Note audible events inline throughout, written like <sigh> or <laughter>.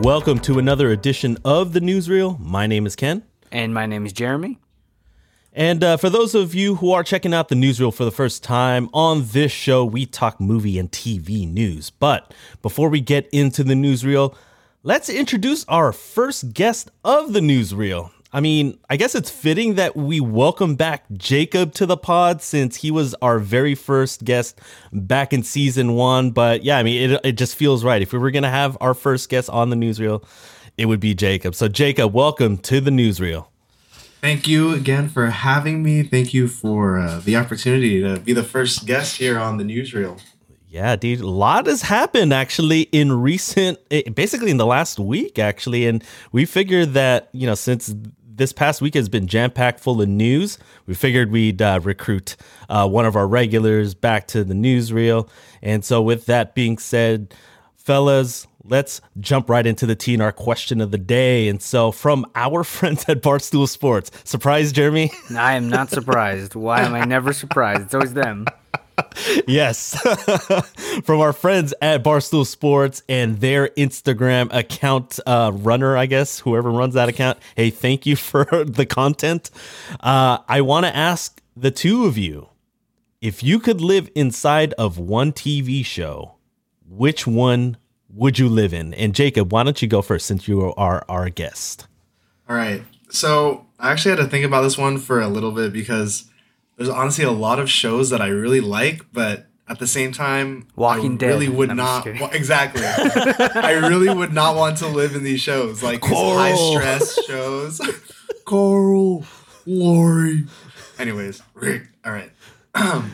And welcome to another edition of the Newsreel. My name is Ken. And my name is Jeremy. And uh, for those of you who are checking out the newsreel for the first time, on this show, we talk movie and TV news. But before we get into the newsreel, let's introduce our first guest of the newsreel. I mean, I guess it's fitting that we welcome back Jacob to the pod since he was our very first guest back in season one. But yeah, I mean, it, it just feels right. If we were going to have our first guest on the newsreel, it would be Jacob. So, Jacob, welcome to the newsreel. Thank you again for having me. Thank you for uh, the opportunity to be the first guest here on the newsreel. Yeah, dude, a lot has happened actually in recent, eh, basically in the last week, actually. And we figured that, you know, since this past week has been jam packed full of news, we figured we'd uh, recruit uh, one of our regulars back to the newsreel. And so, with that being said, fellas, let's jump right into the TNR question of the day. And so, from our <laughs> friends at Barstool Sports, surprise, Jeremy? I am not <laughs> surprised. Why am I never surprised? It's always them. <laughs> yes. <laughs> From our friends at Barstool Sports and their Instagram account uh, runner, I guess, whoever runs that account. Hey, thank you <laughs> for the content. Uh, I want to ask the two of you if you could live inside of one TV show, which one would you live in? And Jacob, why don't you go first since you are our guest? All right. So I actually had to think about this one for a little bit because there's honestly a lot of shows that I really like, but at the same time, Walking I Dead. really would I'm not. well, exactly. <laughs> I really would not want to live in these shows, like high stress shows. Coral, Lori. Anyways, Rick. All right. <clears throat>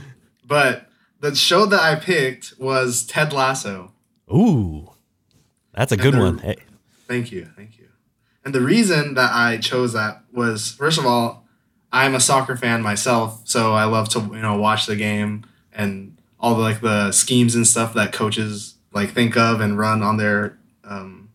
but the show that I picked was Ted Lasso. Ooh, that's a good they're- one. Hey. Thank you, thank you. And the reason that I chose that was, first of all, I'm a soccer fan myself, so I love to you know watch the game and all the like the schemes and stuff that coaches like think of and run on their um,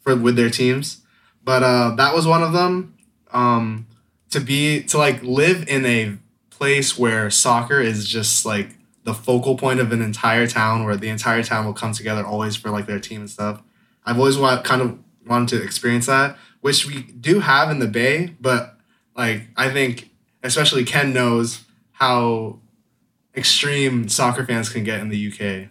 for with their teams. But uh, that was one of them. Um, to be to like live in a place where soccer is just like the focal point of an entire town, where the entire town will come together always for like their team and stuff. I've always want, kind of wanted to experience that, which we do have in the Bay, but like I think especially Ken knows how extreme soccer fans can get in the UK.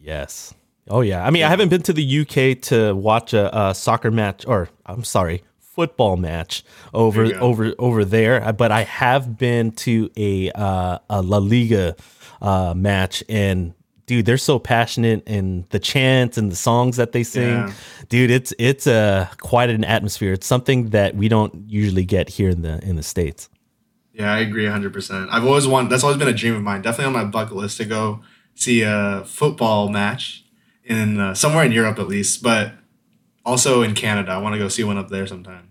Yes. Oh yeah. I mean, I haven't been to the UK to watch a, a soccer match, or I'm sorry, football match over There you go. over over there. But I have been to a uh, a La Liga uh, match, and dude, they're so passionate, and the chants and the songs that they sing, Yeah. dude, it's it's uh, quite an atmosphere. It's something that we don't usually get here in the in the states. Yeah, I agree 100%. I've always wanted, that's always been a dream of mine. Definitely on my bucket list to go see a football match in uh, somewhere in Europe at least, but also in Canada. I want to go see one up there sometime.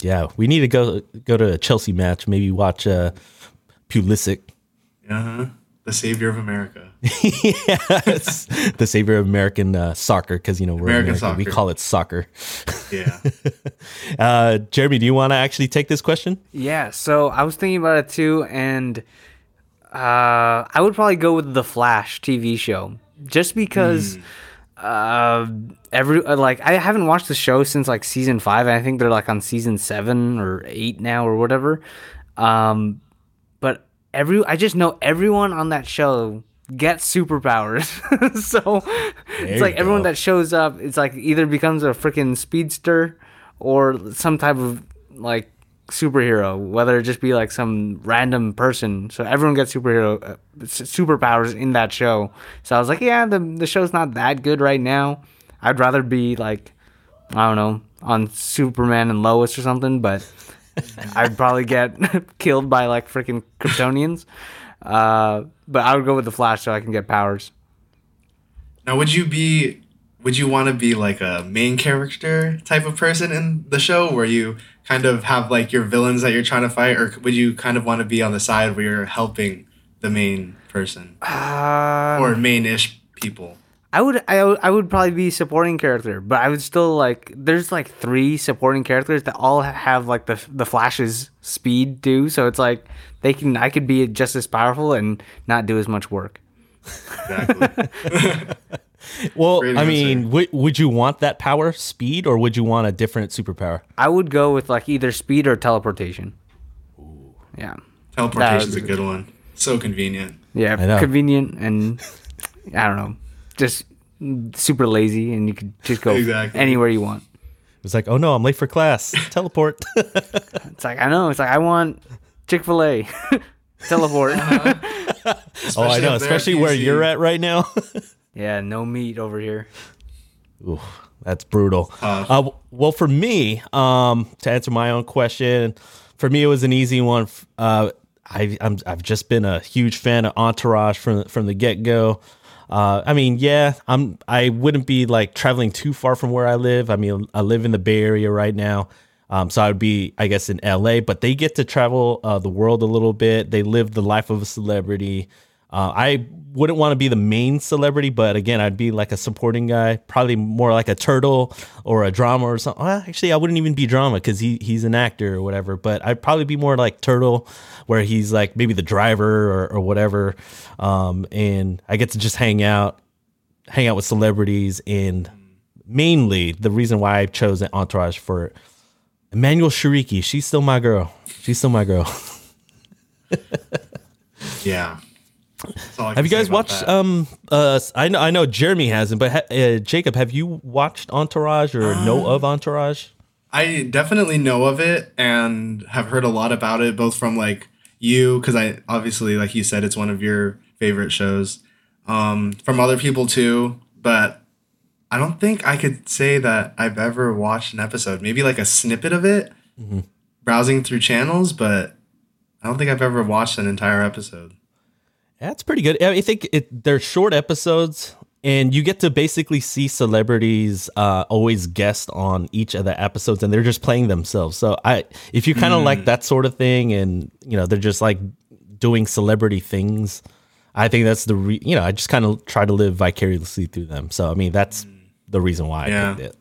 Yeah, we need to go go to a Chelsea match. Maybe watch uh, Pulisic. Uh-huh. The savior of America. <laughs> yes, the savior of American uh, soccer because you know we're American American. We call it soccer. Yeah. <laughs> Uh, Jeremy, do you want to actually take this question? Yeah, so I was thinking about it too, and uh, I would probably go with the Flash TV show, just because uh, every uh, like I haven't watched the show since like season five. And I think they're like on season seven or eight now or whatever. Um, but every I just know everyone on that show gets superpowers. <laughs> so it's you like everyone that shows up, it's like either becomes a freaking speedster or some type of like superhero, whether it just be like some random person. So everyone gets superhero uh, superpowers in that show. So I was like, yeah, the the show's not that good right now. I'd rather be like I don't know on Superman and Lois or something, but <laughs> I'd probably get <laughs> killed by like freaking Kryptonians. Uh, but I would go with the Flash so I can get powers. Now, would you be, would you want to be like a main character type of person in the show where you kind of have like your villains that you're trying to fight, or would you kind of want to be on the side where you're helping the main person Uh, or main-ish people? I would I, would- I would probably be supporting character, but I would still like there's like three supporting characters that all have like the the Flash's speed too, so it's like they can I could be just as powerful and not do as much work. Exactly. <laughs> Well, Great I answer. mean, w- would you want that power, speed, or would you want a different superpower? I would go with like either speed or teleportation. Yeah. Teleportation's a good one. So convenient. Yeah, convenient and I don't know, just super lazy, and you could just go <laughs> Exactly. anywhere you want. It's like, oh no, I'm late for class. <laughs> Teleport. <laughs> It's like I know. It's like I want Chick Fil A, teleport. oh, I know, especially where you're at right now. yeah, no meat over here. Ooh, that's brutal. Tough. Uh, well, for me, um, to answer my own question, for me it was an easy one. Uh, I, I'm I've just been a huge fan of Entourage from from the get go. Uh, I mean, yeah, I'm. I wouldn't be like traveling too far from where I live. I mean, I live in the Bay Area right now, um, so I would be, I guess, in LA. But they get to travel uh, the world a little bit. They live the life of a celebrity. Uh, I wouldn't want to be the main celebrity, but again, I'd be like a supporting guy, probably more like a turtle or a drama or something. Well, actually, I wouldn't even be drama because he he's an actor or whatever. But I'd probably be more like turtle, where he's like maybe the driver or, or whatever. Um, and I get to just hang out, hang out with celebrities, and mainly the reason why I chose an Entourage for Emmanuelle Chriqui. She's still my girl. She's still my girl. <laughs> Yeah. That's all I Have you guys watched? that. Um, uh, I know I know Jeremy hasn't, but ha- uh, Jacob, have you watched Entourage or know of Entourage? I definitely know of it and have heard a lot about it, both from like you, because I obviously, like you said, it's one of your favorite shows. Um, from other people too, but I don't think I could say that I've ever watched an episode. Maybe like a snippet of it, browsing through channels, but I don't think I've ever watched an entire episode. That's pretty good. I think it, they're short episodes, and you get to basically see celebrities uh, always guest on each of the episodes, and they're just playing themselves. So I, if you kind of like that sort of thing, and you know they're just like doing celebrity things, I think that's the re- you know I just kind of try to live vicariously through them. So I mean that's the reason why I Yeah. picked it.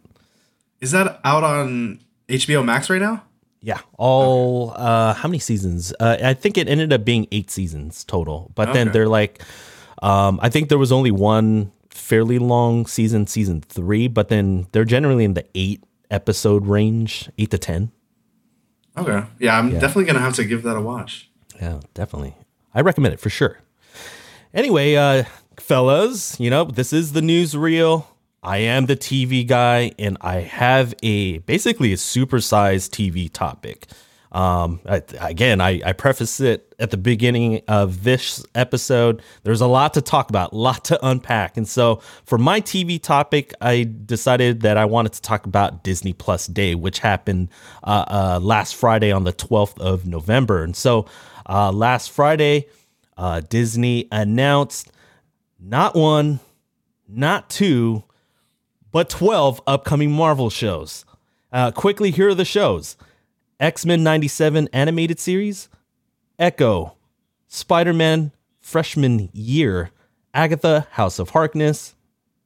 Is that out on HBO Max right now? Yeah, all uh how many seasons? Uh I think it ended up being 8 seasons total. But then they're like um I think there was only one fairly long season, season 3, but then they're generally in the 8 episode range, 8 to 10. Okay. Yeah, I'm definitely gonna have to give that a watch. Yeah, definitely. I recommend it for sure. Anyway, uh fellas, you know, this is the newsreel. I am the TV guy and I have a basically a supersized TV topic. Um I, again, I I preface it at the beginning of this episode. There's a lot to talk about, a <laughs> lot to unpack. And so, for my TV topic, I decided that I wanted to talk about Disney Plus Day, which happened uh, uh, last Friday on the 12th of November. And so, uh, last Friday, uh, Disney announced not one, not two, but 12 upcoming Marvel shows. Uh, quickly, here are the shows X Men 97 animated series, Echo, Spider Man Freshman Year, Agatha House of Harkness,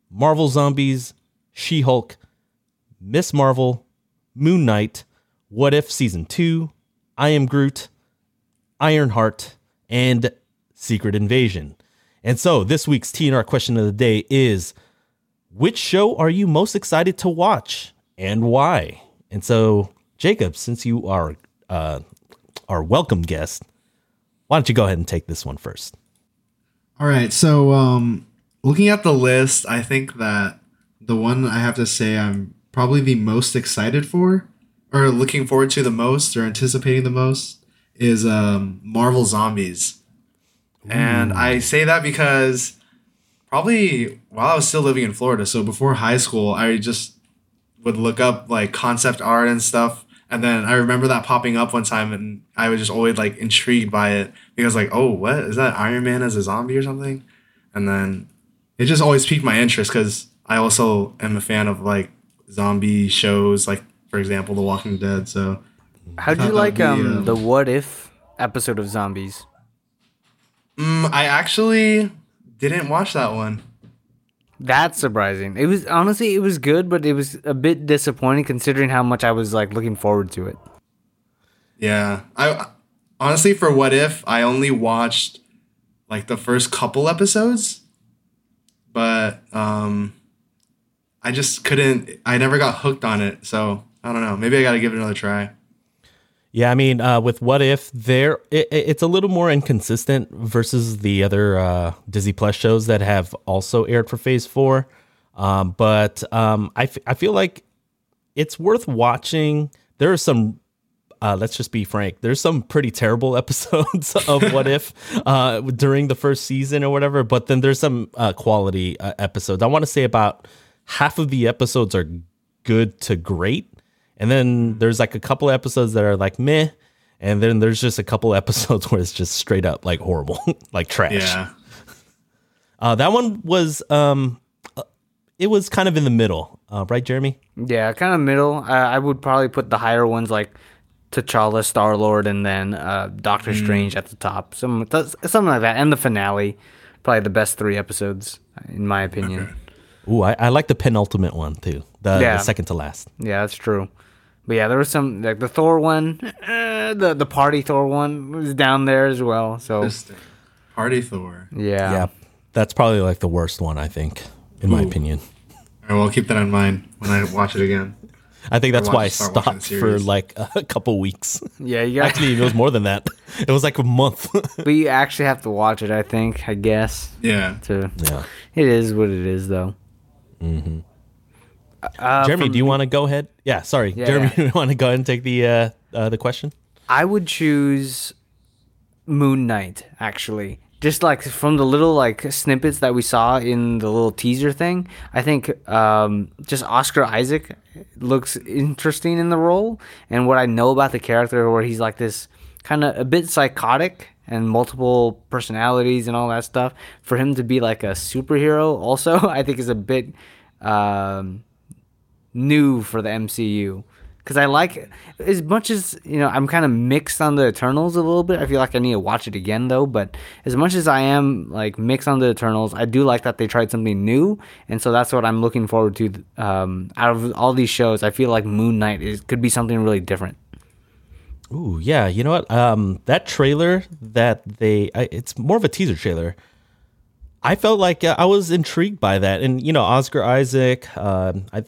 Marvel Zombies, She Hulk, Miss Marvel, Moon Knight, What If Season 2, I Am Groot, Ironheart, and Secret Invasion. And so this week's TNR question of the day is which show are you most excited to watch and why? And so, Jacob, since you are uh, our welcome guest, why don't you go ahead and take this one first? All right. So, um, looking at the list, I think that the one I have to say I'm probably the most excited for, or looking forward to the most, or anticipating the most, is um, Marvel Zombies. And I say that because probably while I was still living in Florida, so before high school, I just would look up like concept art and stuff. And then I remember that popping up one time, and I was just always like intrigued by it because, like, oh, what is that Iron Man as a zombie or something? And then it just always piqued my interest because I also am a fan of like zombie shows, like for example, The Walking Dead. So How'd you like be, um um, the What If episode of Zombies? mm, I actually didn't watch that one. That's surprising. It was honestly it was good, but it was a bit disappointing considering how much I was like looking forward to it. Yeah, I honestly for What If I only watched like the first couple episodes, but um, I just couldn't. I never got hooked on it. So I don't know. Maybe I got to give it another try. Yeah, I mean, uh, with What If, there it, it's a little more inconsistent versus the other uh, Disney Plus shows that have also aired for Phase Four. Um, but um, I, f- I feel like it's worth watching. There are some. Uh, let's just be frank. There's some pretty terrible <laughs> episodes of What If uh, during the first season or whatever. But then there's some uh, quality uh, episodes. I want to say about half of the episodes are good to great, and then there's like a couple episodes that are like meh, and then there's just a couple <laughs> episodes where it's just straight up like horrible, <laughs> like trash. Yeah. Uh, that one was um, uh, it was kind of in the middle, uh, right, Jeremy? Yeah, kind of middle. I, I would probably put the higher ones like T'Challa, Star Lord, and then uh, Doctor Strange at the top. Some that's- something like that, and the finale. Probably the best three episodes, in my opinion. Ooh, I, I like the penultimate one too, the, Yeah. the second to last. Yeah, that's true. But yeah, there was some like the Thor one, eh, the the party Thor one was down there as well. So Interesting. Party Thor. yeah, Yeah, that's probably like the worst one, I think, in my Ooh. opinion. All right, well, I'll keep that in mind when I watch it again. I think that's watch- why I start watching the stopped for series. like a <laughs> couple weeks. yeah, you got. Actually, it was more than that. <laughs> It was like a month. <laughs> but you actually have to watch it. I think. I guess. Yeah. To yeah. it is what it is, though. Uh, Jeremy, do you want to go ahead? Yeah, sorry. Yeah, Jeremy, yeah. do <laughs> you want to go ahead and take the uh, uh, the question? I would choose Moon Knight actually. Just like from the little like snippets that we saw in the little teaser thing, I think um, just Oscar Isaac looks interesting in the role, and what I know about the character, where he's like this kind of a bit psychotic and multiple personalities and all that stuff, for him to be like a superhero, also <laughs> I think is a bit um, new for the MCU. Because I like as much as you know, I'm kind of mixed on the Eternals a little bit. I feel like I need to watch it again though. But as much as I am like mixed on the Eternals, I do like that they tried something new, and so that's what I'm looking forward to. Um, out of all these shows, I feel like Moon Knight is could be something really different. Ooh, yeah. You know what? Um, that trailer that they, it's more of a teaser trailer. I felt like uh, I was intrigued by that, and you know, Oscar Isaac. Um, I,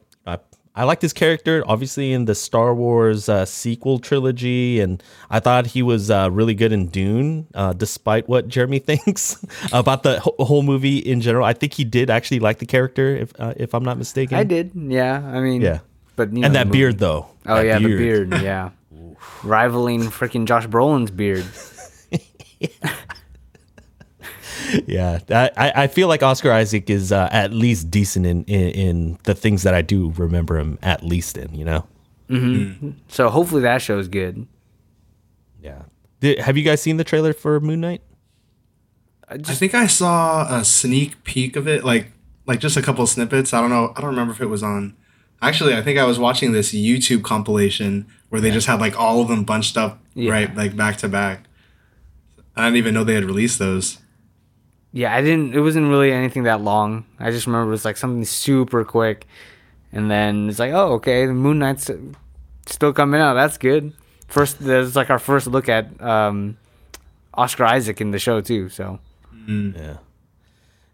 I, liked his character, obviously in the Star Wars uh, sequel trilogy, and I thought he was uh, really good in Dune, uh, despite what Jeremy <laughs> thinks about the wh- whole movie in general. I think he did actually like the character, if uh, if I'm not mistaken. I did, yeah. I mean, Yeah. But you know, and that beard, though. Oh That yeah, the beard. Yeah, <laughs> rivaling freaking Josh Brolin's beard. Yeah, <laughs> I, I I feel like Oscar Isaac is uh, at least decent in, in in the things that I do remember him at least in. You know. So hopefully that show is good. Yeah. Did, have you guys seen the trailer for Moon Knight? I I think I saw a sneak peek of it, like like just a couple of snippets. I don't know. I don't remember if it was on. Actually, I think I was watching this YouTube compilation where they just had like all of them bunched up Yeah. right like back to back. I didn't even know they had released those. Yeah, I didn't. It wasn't really anything that long. I just remember it was like something super quick, and then it's like, oh, okay, the Moon Knight's still coming out. That's good. First, there's like our first look at um, Oscar Isaac in the show too. So Yeah.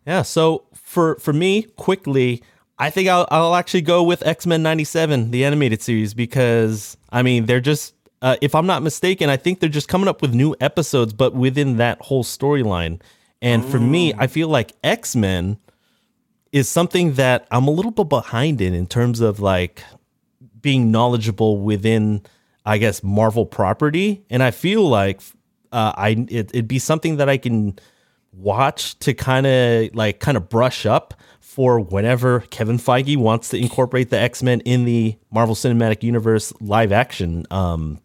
Yeah. So for for me, quickly, I think I'll I'll actually go with X Men '97, the animated series, because I mean they're just. Uh, if I'm not mistaken, I think they're just coming up with new episodes, but within that whole storyline. And for me, I feel like X Men is something that I'm a little bit behind in in terms of like being knowledgeable within, I guess, Marvel property. And I feel like uh, I it, it'd be something that I can watch to kind of like kind of brush up for whenever Kevin Feige wants to incorporate the X Men in the Marvel Cinematic Universe live action um,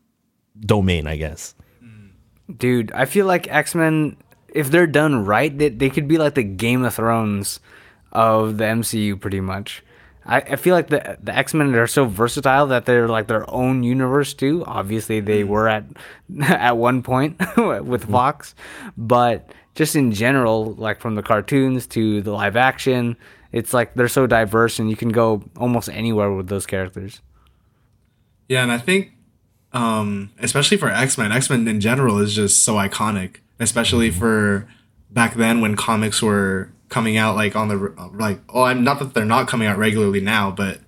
domain, I guess. Dude, I feel like X Men, if they're done right, they, they could be like the Game of Thrones of the MCU, pretty much. I, I feel like the the X Men are so versatile that they're like their own universe too. Obviously, they were at <laughs> at one point <laughs> with Fox, but just in general, like from the cartoons to the live action, it's like they're so diverse, and you can go almost anywhere with those characters. Yeah, and I think, um, especially for X Men, X Men in general is just so iconic, especially for back then when comics were coming out like on the like oh I'm not that they're not coming out regularly now, but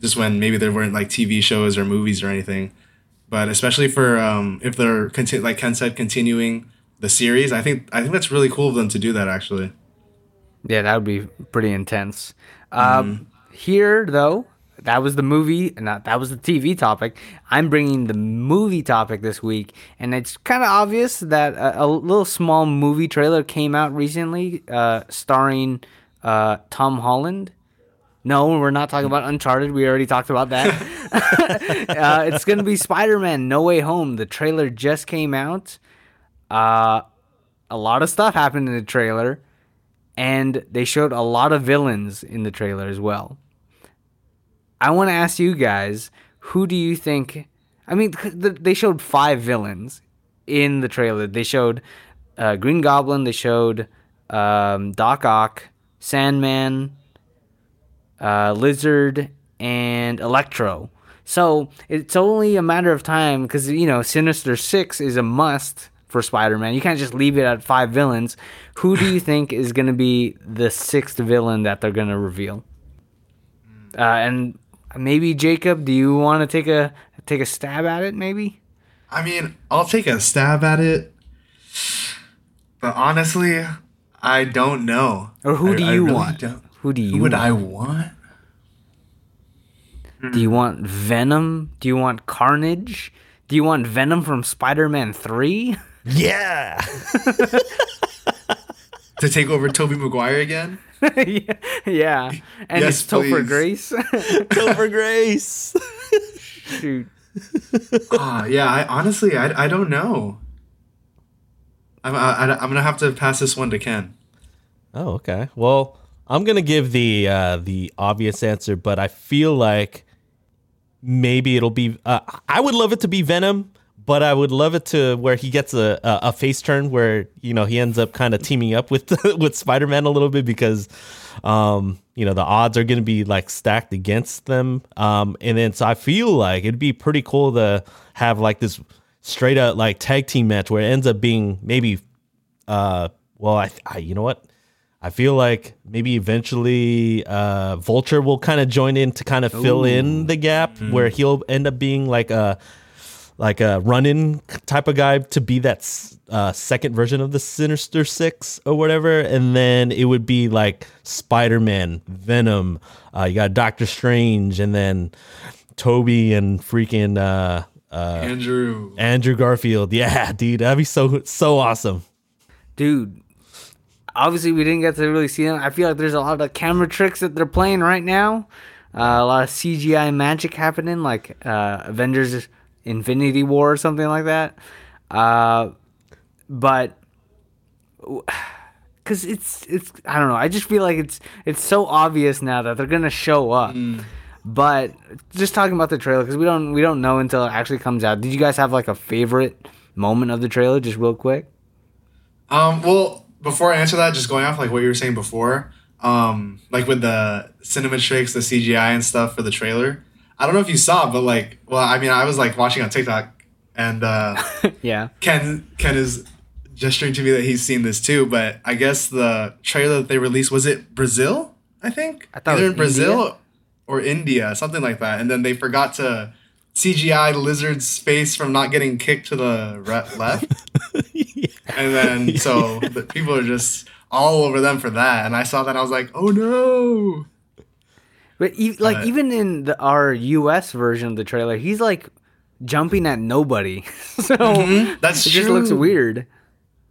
just when maybe there weren't like TV shows or movies or anything. But especially for um, if they're conti- like Ken said, continuing the series, I think I think that's really cool of them to do that actually. Yeah, that would be pretty intense. Um, here, though, that was the movie, not that was the TV topic. I'm bringing the movie topic this week, and it's kind of obvious that a, a little small movie trailer came out recently, uh, starring uh, Tom Holland. No, we're not talking about Uncharted. We already talked about that. <laughs> uh, it's going to be Spider Man No Way Home. The trailer just came out. Uh, a lot of stuff happened in the trailer and they showed a lot of villains in the trailer as well. I want to ask you guys, who do you think? I mean, they showed five villains in the trailer. They showed uh, Green Goblin. They showed um, Doc Ock, Sandman, uh, Lizard, and Electro. So it's only a matter of time because you know Sinister Six is a must for Spider-Man. You can't just leave it at five villains. Who do you <laughs> think is going to be the sixth villain that they're going to reveal? Uh, and maybe Jacob, do you want to take a take a stab at it? Maybe. I mean, I'll take a stab at it, but honestly, I don't know. Or who do I you really want? don't- Who do you Who would want? I want? Do you hmm. want Venom? Do you want Carnage? Do you want Venom from Spider-Man 3? Yeah. <laughs> To take over Tobey Maguire again? Yeah. <laughs> yeah. And Yes, it's Topher. Grace. <laughs> Topher Grace. Shoot. Ah, yeah. I honestly, I, I don't know. I'm I, I'm gonna have to pass this one to Ken. Oh, okay. Well, I'm gonna give the uh, the obvious answer, but I feel like maybe it'll be. Uh, I would love it to be Venom, but I would love it to where he gets a a, face turn where you know he ends up kind of teaming up with <laughs> with Spider Man a little bit because. Um, you know the odds are going to be like stacked against them, um, and then so I feel like it'd be pretty cool to have like this straight up like tag team match where it ends up being maybe uh well I, I you know what? I feel like maybe eventually uh Vulture will kind of join in to kind of fill in the gap where he'll end up being like a like a run-in type of guy to be that uh, second version of the Sinister Six or whatever, and then it would be like Spider-Man, Venom, uh, you got Doctor Strange, and then Tobey and freaking uh, uh, Andrew. Andrew Garfield. <laughs> Yeah, dude, that'd be so so awesome. Dude, obviously we didn't get to really see them. I feel like there's a lot of camera tricks that they're playing right now. Uh, a lot of CGI magic happening, like uh, Avengers Infinity War or something like that. Uh, but <sighs> because it's it's I don't know. I just feel like it's it's so obvious now that they're gonna show up. But just talking about the trailer because we don't we don't know until it actually comes out. Did you guys have like a favorite moment of the trailer, just real quick? Um, well, before I answer that, just going off like what you were saying before, um, like with the tricks, the CGI and stuff for the trailer. I don't know if you saw, but like, well, I mean, I was like watching on TikTok, and uh, <laughs> Yeah. Ken Ken is gesturing to me that he's seen this too. But I guess the trailer that they released was it Brazil? I think I thought it either was in Brazil India. or India, something like that. And then they forgot to CGI Lizard's face from not getting kicked to the re- left. <laughs> And then so the people are just all over them for that. And I saw that and I was like, oh no. But e- like But- even in the our U.S. version of the trailer, he's like jumping at nobody, <laughs> so That's it true. just looks weird.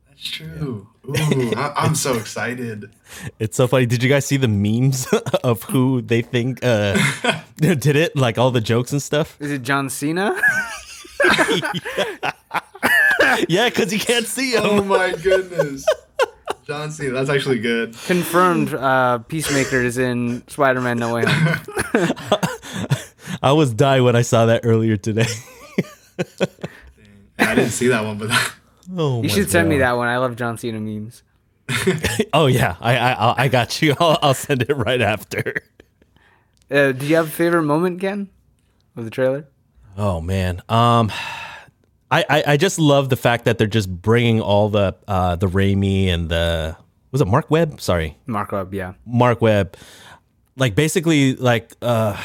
That's true. Ooh, I- I'm so excited. <laughs> It's so funny. Did you guys see the memes <laughs> of who they think uh, did it? Like all the jokes and stuff. Is it John Cena? Yeah, because you can't see him. Oh my goodness. John Cena, that's actually good. Confirmed. Uh, Peacemaker is in Spider-Man: No Way Home. <laughs> I was dying when I saw that earlier today. I didn't see that one, but <laughs> oh, You should send me that one. I love John Cena memes. <laughs> Oh yeah, I I I'll- I got you. I'll, I'll send it right after. Uh, do you have a favorite moment, Ken, of the trailer? Oh man, um, I, I I just love the fact that they're just bringing all the uh the Raimi and the was it Marc Webb? Sorry, Marc Webb, yeah. Marc Webb. Like basically, like uh,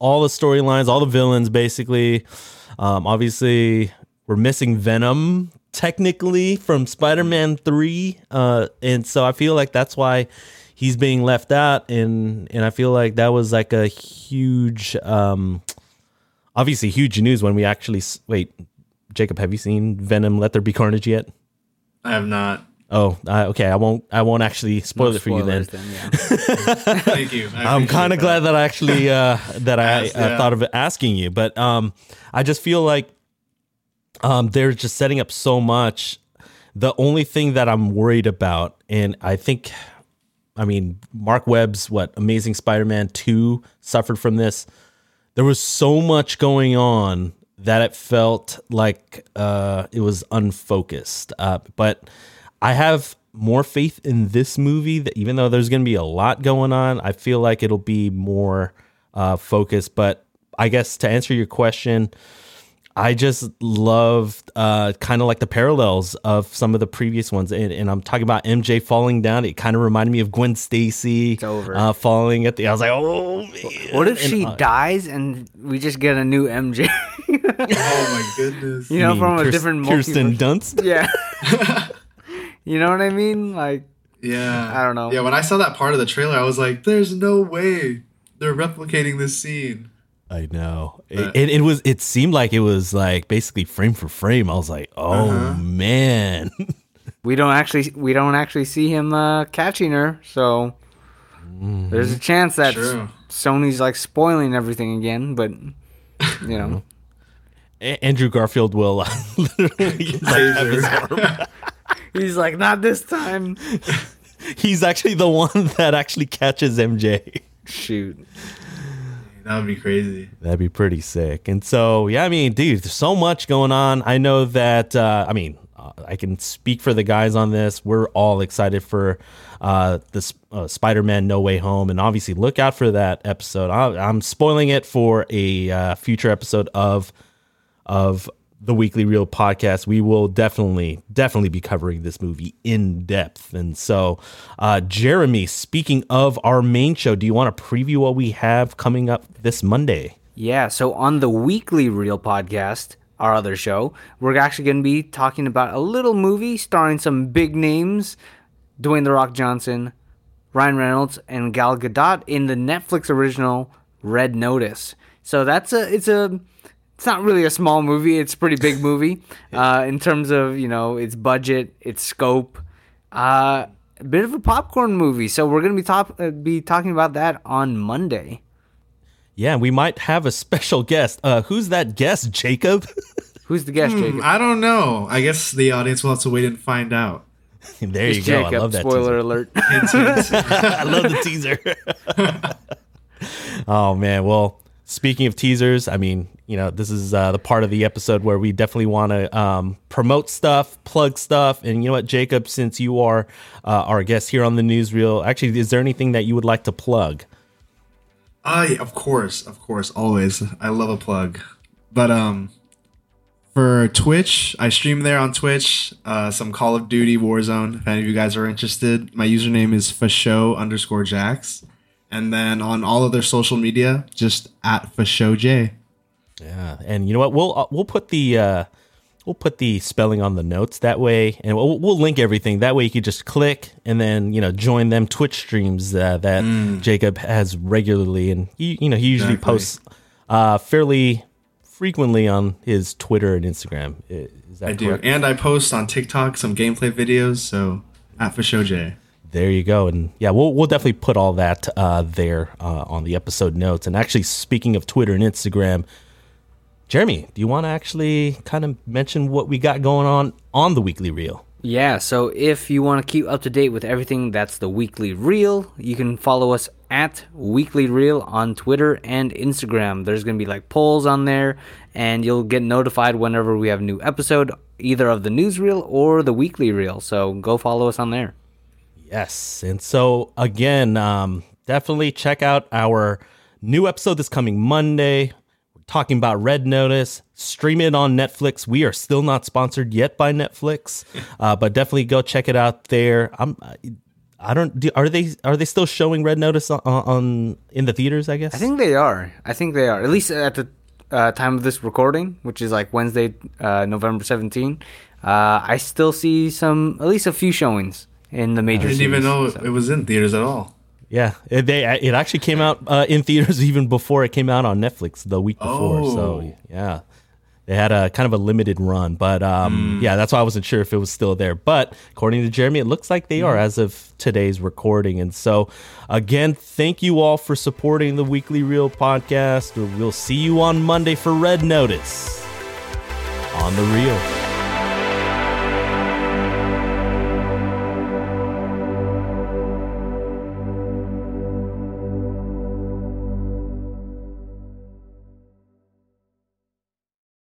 all the storylines, all the villains, basically. Um, obviously, we're missing Venom technically from Spider-Man Three, uh, and so I feel like that's why he's being left out, and and I feel like that was like a huge, um, obviously huge news when we actually wait. Jacob, have you seen Venom? Let There Be Carnage yet? I have not. Oh, uh, okay. I won't. I won't actually spoil it for you then. Spoilers yeah. <laughs> Thank you. I I'm kind of glad that I actually uh, that I Asked, uh, yeah. thought of asking you, but um, I just feel like um, they're just setting up so much. The only thing that I'm worried about, and I think, I mean, Marc Webb's what Amazing Spider-Man two suffered from this. There was so much going on that it felt like uh, it was unfocused. Uh, but I have more faith in this movie that even though there's going to be a lot going on, I feel like it'll be more uh, focused. But I guess to answer your question, I just loved uh, kind of like the parallels of some of the previous ones, and, and I'm talking about MJ falling down. It kind of reminded me of Gwen Stacy. Uh, falling at the. I was like, oh man. What if And, she uh, dies and we just get a new MJ? <laughs> Oh my goodness. you know, mean from a Kirst- different Kirsten multiverse. Dunst? Yeah. <laughs> you know what I mean? Like, Yeah. I don't know. Yeah, when I saw that part of the trailer, I was like, there's no way they're replicating this scene. I know. It, Uh, it, it was. It seemed like it was like basically frame for frame. I was like, oh Uh-huh. man. we don't actually we don't actually see him uh, catching her, so there's a chance that True. Sony's like spoiling everything again. But you know, A- Andrew Garfield will uh, <laughs> literally like, have his arm. <laughs> he's like, not this time. <laughs> He's actually the one that actually catches MJ. Shoot. That would be crazy. That'd be pretty sick. And so, yeah, I mean, dude, there's so much going on. I know that, uh, I mean, uh, I can speak for the guys on this. We're all excited for uh, this uh, Spider Man No Way Home. And obviously, look out for that episode. I, I'm spoiling it for a uh, future episode of of the Weekly Reel podcast. We will definitely, definitely be covering this movie in depth. And so, uh, Jeremy, speaking of our main show, do you want to preview what we have coming up this Monday? Yeah, so on the weekly Reel podcast, our other show, we're actually going to be talking about a little movie starring some big names Dwayne The Rock Johnson, Ryan Reynolds, and Gal Gadot in the Netflix original Red Notice. So that's a, it's a, it's not really a small movie. It's a pretty big movie <laughs> uh, in terms of, you know, its budget, its scope. Uh, a bit of a popcorn movie. So we're going to be, top, uh, be talking about that on Monday. Yeah, we might have a special guest. Uh, who's that guest, Jacob? <laughs> Who's the guest, Jacob? I don't know. I guess the audience will have to wait and find out. <laughs> there you It's go. Jacob. I love that. Spoiler teaser. alert. Hint, hint. I love the teaser. oh man, well, speaking of teasers, I mean, you know, this is uh, the part of the episode where we definitely want to um, promote stuff, plug stuff, and you know what, Jacob, since you are uh, our guest here on the newsreel, actually, is there anything that you would like to plug? Yeah, of course, of course, always. I love a plug. But um, for Twitch, I stream there on Twitch. Uh, some Call of Duty Warzone. If any of you guys are interested, my username is fashow underscore jax. And then on all other social media, just at fashowj. Yeah, and you know what? We'll uh, we'll put the uh, we'll put the spelling on the notes that way, and we'll, we'll link everything. That way, you can just click and then you know join them Twitch streams uh, that Jacob has regularly, and he you know he usually Exactly. posts uh, fairly frequently on his Twitter and Instagram. I- Is that I do. And I post on TikTok some gameplay videos. So at fashowj. There you go, and yeah, we'll we'll definitely put all that uh, there uh, on the episode notes. And actually, speaking of Twitter and Instagram, Jeremy, do you want to actually kind of mention what we got going on on the weekly reel? Yeah, so if you want to keep up to date with everything that's the Weekly Reel, you can follow us at Weekly Reel on Twitter and Instagram. There's going to be like polls on there, and you'll get notified whenever we have a new episode, either of the newsreel or the Weekly Reel. So go follow us on there. Yes. And so, again, um, definitely check out our new episode this coming Monday. We're talking about Red Notice. Stream it on Netflix. We are still not sponsored yet by Netflix, <laughs> uh, but definitely go check it out there. I'm, I don't. Do, are they are they still showing Red Notice on, on in the theaters? I guess. I think they are. I think they are. At least at the uh, time of this recording, which is like Wednesday, uh, November 17. Uh, I still see some, at least a few showings in the major. I major. didn't even cities, know so. it was in theaters at all. Yeah, it, they it actually came out uh, in <laughs> theaters even before it came out on Netflix the week before. Oh. So yeah, they had a kind of a limited run, but um, yeah, that's why I wasn't sure if it was still there. But according to Jeremy, it looks like they are as of today's recording. And so again, thank you all for supporting the Weekly Reel podcast. We'll see you on Monday for Red Notice on the Reel.